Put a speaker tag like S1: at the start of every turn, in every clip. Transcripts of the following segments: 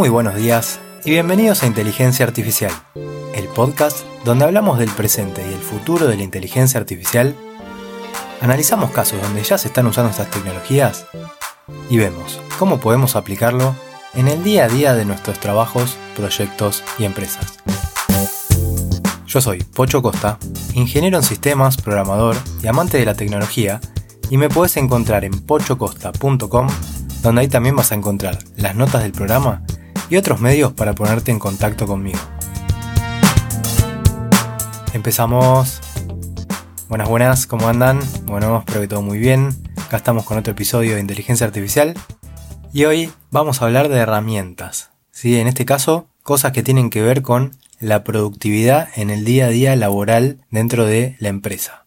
S1: Muy buenos días y bienvenidos a Inteligencia Artificial, el podcast donde hablamos del presente y el futuro de la inteligencia artificial, analizamos casos donde ya se están usando estas tecnologías y vemos cómo podemos aplicarlo en el día a día de nuestros trabajos, proyectos y empresas. Yo soy Pocho Costa, ingeniero en sistemas, programador y amante de la tecnología, y me puedes encontrar en pochocosta.com, donde ahí también vas a encontrar las notas del programa y otros medios para ponerte en contacto conmigo. Empezamos. Buenas, buenas, ¿cómo andan? Bueno, espero que todo muy bien. Acá estamos con otro episodio de Inteligencia Artificial. Y hoy vamos a hablar de herramientas. ¿sí? En este caso, cosas que tienen que ver con la productividad en el día a día laboral dentro de la empresa.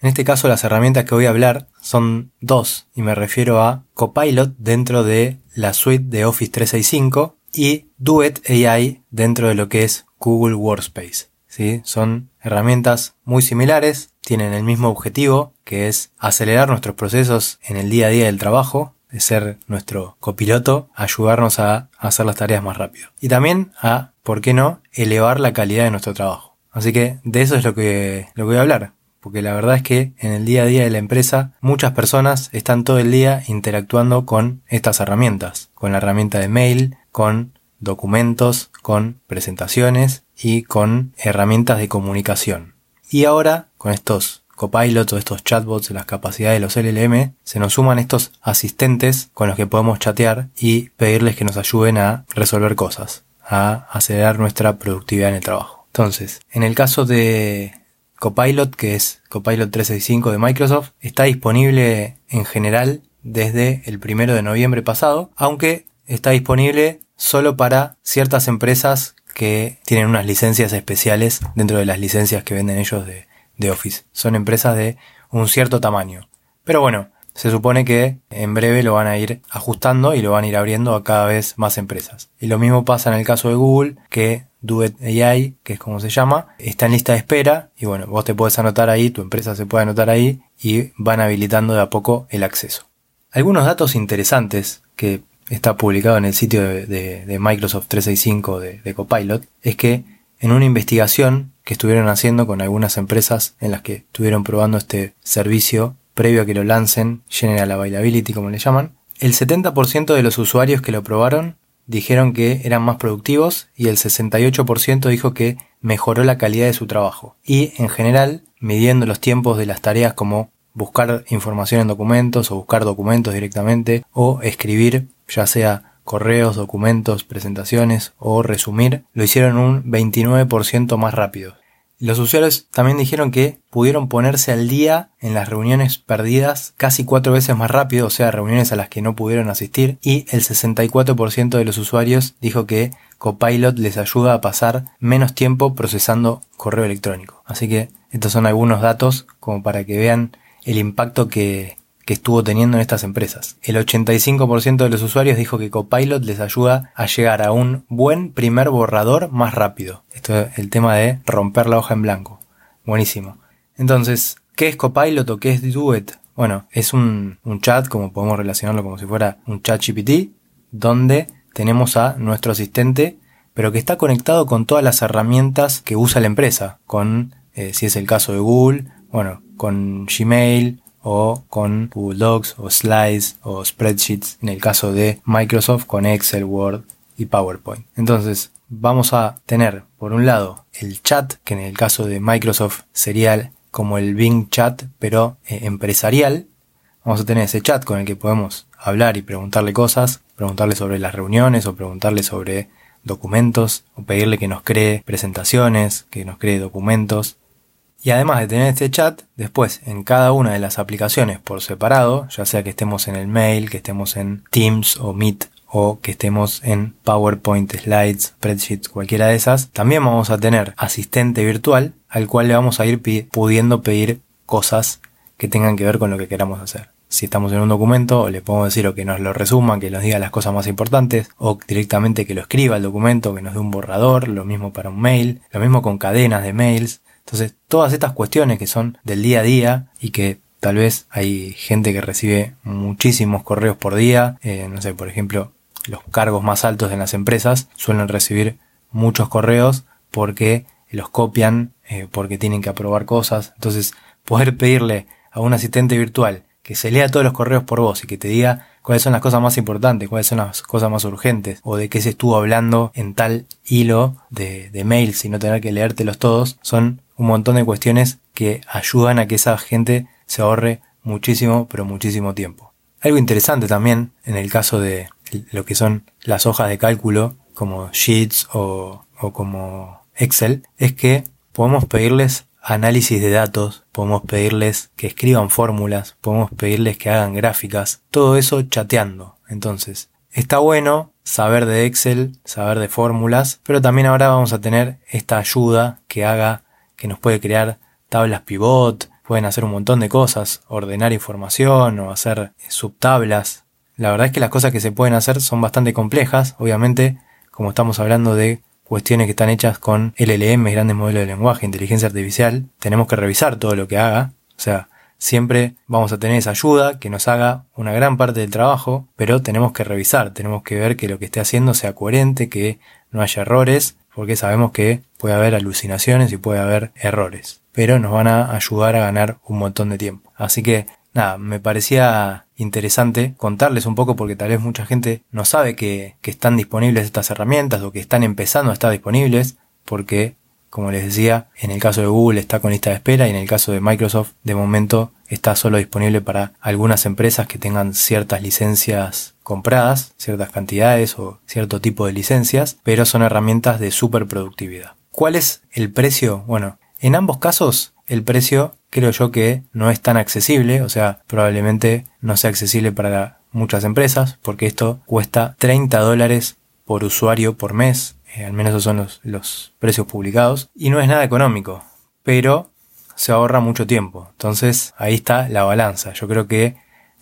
S1: En este caso las herramientas que voy a hablar son dos y me refiero a Copilot dentro de la suite de Office 365 y Duet AI dentro de lo que es Google Workspace. ¿sí? Son herramientas muy similares, tienen el mismo objetivo, que es acelerar nuestros procesos en el día a día del trabajo, de ser nuestro copiloto, ayudarnos a hacer las tareas más rápido. Y también a, ¿por qué no?, elevar la calidad de nuestro trabajo. Así que de eso es lo que, lo que voy a hablar. Porque la verdad es que en el día a día de la empresa muchas personas están todo el día interactuando con estas herramientas. Con la herramienta de mail, con documentos, con presentaciones y con herramientas de comunicación. Y ahora, con estos copilots o estos chatbots, las capacidades de los LLM, se nos suman estos asistentes con los que podemos chatear y pedirles que nos ayuden a resolver cosas, a acelerar nuestra productividad en el trabajo. Entonces, en el caso de Copilot, que es Copilot 365 de Microsoft, está disponible en general desde el primero de noviembre pasado, aunque está disponible solo para ciertas empresas que tienen unas licencias especiales dentro de las licencias que venden ellos de, Office. Son empresas de un cierto tamaño. Pero bueno, se supone que en breve lo van a ir ajustando y lo van a ir abriendo a cada vez más empresas. Y lo mismo pasa en el caso de Google, que Duet AI, que es como se llama, está en lista de espera y bueno, vos te puedes anotar ahí, tu empresa se puede anotar ahí y van habilitando de a poco el acceso. Algunos datos interesantes que está publicado en el sitio de, Microsoft 365 de, de, Copilot, es que en una investigación que estuvieron haciendo con algunas empresas en las que estuvieron probando este servicio previo a que lo lancen, General Availability como le llaman, el 70% de los usuarios que lo probaron dijeron que eran más productivos y el 68% dijo que mejoró la calidad de su trabajo. Y en general, midiendo los tiempos de las tareas como buscar información en documentos o buscar documentos directamente o escribir ya sea correos, documentos, presentaciones o resumir, lo hicieron un 29% más rápido. Los usuarios también dijeron que pudieron ponerse al día en las reuniones perdidas casi cuatro veces más rápido, o sea, reuniones a las que no pudieron asistir, y el 64% de los usuarios dijo que Copilot les ayuda a pasar menos tiempo procesando correo electrónico. Así que estos son algunos datos como para que vean el impacto que, que estuvo teniendo en estas empresas. El 85% de los usuarios dijo que Copilot les ayuda a llegar a un buen primer borrador más rápido. Esto es el tema de romper la hoja en blanco. Buenísimo. Entonces, ¿qué es Copilot o qué es Duet? Bueno, es un, un chat, como podemos relacionarlo como si fuera un chat GPT, donde tenemos a nuestro asistente, pero que está conectado con todas las herramientas que usa la empresa, con, eh, si es el caso de Google, bueno, con Gmail, o con Google Docs o Slides o Spreadsheets en el caso de Microsoft con Excel, Word y PowerPoint. Entonces vamos a tener por un lado el chat que en el caso de Microsoft sería como el Bing Chat pero eh, empresarial. Vamos a tener ese chat con el que podemos hablar y preguntarle cosas, preguntarle sobre las reuniones o preguntarle sobre documentos o pedirle que nos cree presentaciones, que nos cree documentos y además de tener este chat, después en cada una de las aplicaciones por separado, ya sea que estemos en el mail, que estemos en Teams o Meet o que estemos en PowerPoint, Slides, Spreadsheets, cualquiera de esas, también vamos a tener asistente virtual al cual le vamos a ir pudiendo pedir cosas que tengan que ver con lo que queramos hacer. Si estamos en un documento, le podemos decir o que nos lo resuma, que nos diga las cosas más importantes, o directamente que lo escriba el documento, que nos dé un borrador, lo mismo para un mail, lo mismo con cadenas de mails. Entonces, todas estas cuestiones que son del día a día y que tal vez hay gente que recibe muchísimos correos por día, eh, no sé, por ejemplo, los cargos más altos en las empresas suelen recibir muchos correos porque los copian, eh, porque tienen que aprobar cosas. Entonces, poder pedirle a un asistente virtual que se lea todos los correos por vos y que te diga cuáles son las cosas más importantes, cuáles son las cosas más urgentes, o de qué se estuvo hablando en tal hilo de, de mails y no tener que leértelos todos, son un montón de cuestiones que ayudan a que esa gente se ahorre muchísimo, pero muchísimo tiempo. Algo interesante también en el caso de lo que son las hojas de cálculo, como Sheets o, como Excel, es que podemos pedirles análisis de datos, podemos pedirles que escriban fórmulas, podemos pedirles que hagan gráficas, todo eso chateando. Entonces, está bueno saber de Excel, saber de fórmulas, pero también ahora vamos a tener esta ayuda que haga, que nos puede crear tablas pivot, pueden hacer un montón de cosas, ordenar información o hacer subtablas. La verdad es que las cosas que se pueden hacer son bastante complejas, obviamente, como estamos hablando de cuestiones que están hechas con LLM, grandes modelos de lenguaje, inteligencia artificial, tenemos que revisar todo lo que haga. O sea, siempre vamos a tener esa ayuda que nos haga una gran parte del trabajo, pero tenemos que revisar, tenemos que ver que lo que esté haciendo sea coherente, que no haya errores, porque sabemos que puede haber alucinaciones y puede haber errores, pero nos van a ayudar a ganar un montón de tiempo. Así que nada, me parecía interesante contarles un poco porque tal vez mucha gente no sabe que, están disponibles estas herramientas o que están empezando a estar disponibles porque, como les decía, en el caso de Google está con lista de espera y en el caso de Microsoft de momento está solo disponible para algunas empresas que tengan ciertas licencias compradas, ciertas cantidades o cierto tipo de licencias, pero son herramientas de super productividad. ¿Cuál es el precio? Bueno, en ambos casos el precio creo yo que no es tan accesible, o sea, probablemente no sea accesible para muchas empresas, porque esto cuesta 30 dólares por usuario por mes, eh, al menos esos son los precios publicados, y no es nada económico, pero se ahorra mucho tiempo. Entonces ahí está la balanza. Yo creo que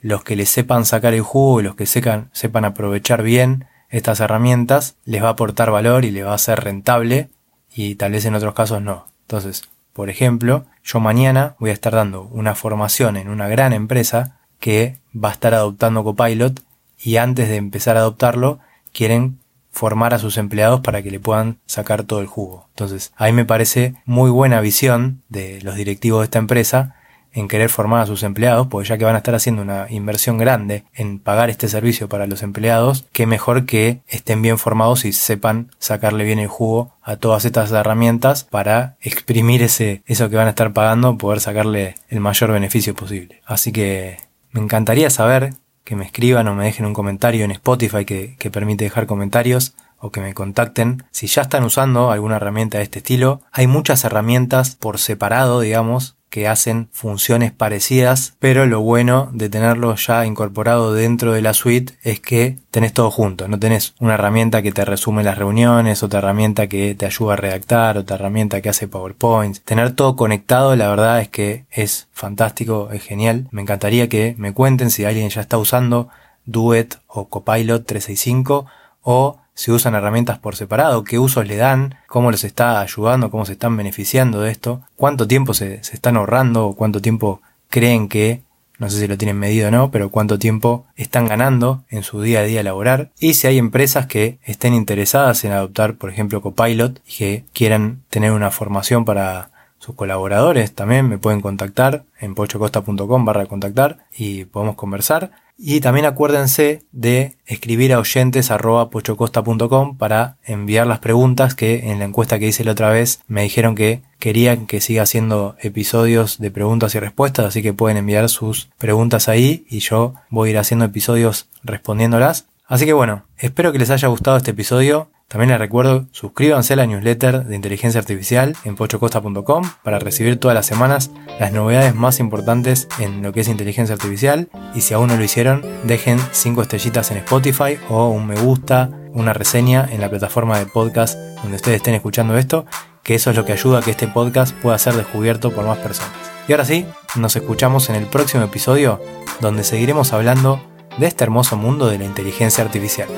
S1: los que le sepan sacar el jugo y los que sepan, sepan aprovechar bien estas herramientas, les va a aportar valor y les va a ser rentable y tal vez en otros casos no. Entonces, por ejemplo, yo mañana voy a estar dando una formación en una gran empresa que va a estar adoptando Copilot y antes de empezar a adoptarlo quieren formar a sus empleados para que le puedan sacar todo el jugo. Entonces, ahí me parece muy buena visión de los directivos de esta empresa en querer formar a sus empleados, porque ya que van a estar haciendo una inversión grande en pagar este servicio para los empleados, qué mejor que estén bien formados y sepan sacarle bien el jugo a todas estas herramientas para exprimir ese, eso que van a estar pagando, poder sacarle el mayor beneficio posible. Así que me encantaría saber que me escriban o me dejen un comentario en Spotify que, que permite dejar comentarios o que me contacten si ya están usando alguna herramienta de este estilo. Hay muchas herramientas por separado, digamos, que hacen funciones parecidas, pero lo bueno de tenerlo ya incorporado dentro de la suite es que tenés todo junto, no tenés una herramienta que te resume las reuniones, otra herramienta que te ayuda a redactar, otra herramienta que hace PowerPoint. Tener todo conectado, la verdad es que es fantástico, es genial. Me encantaría que me cuenten si alguien ya está usando Duet o Copilot 365 o si usan herramientas por separado, qué usos le dan, cómo les está ayudando, cómo se están beneficiando de esto, cuánto tiempo se, se están ahorrando o cuánto tiempo creen que, no sé si lo tienen medido o no, pero cuánto tiempo están ganando en su día a día laborar y si hay empresas que estén interesadas en adoptar, por ejemplo, Copilot y que quieran tener una formación para sus colaboradores también me pueden contactar en pochocosta.com barra contactar y podemos conversar. Y también acuérdense de escribir a oyentes pochocosta.com para enviar las preguntas que en la encuesta que hice la otra vez me dijeron que querían que siga haciendo episodios de preguntas y respuestas, así que pueden enviar sus preguntas ahí y yo voy a ir haciendo episodios respondiéndolas. Así que bueno, espero que les haya gustado este episodio. También les recuerdo, suscríbanse a la newsletter de inteligencia artificial en pochocosta.com para recibir todas las semanas las novedades más importantes en lo que es inteligencia artificial. Y si aún no lo hicieron, dejen 5 estrellitas en Spotify o un me gusta, una reseña en la plataforma de podcast donde ustedes estén escuchando esto, que eso es lo que ayuda a que este podcast pueda ser descubierto por más personas. Y ahora sí, nos escuchamos en el próximo episodio donde seguiremos hablando de este hermoso mundo de la inteligencia artificial.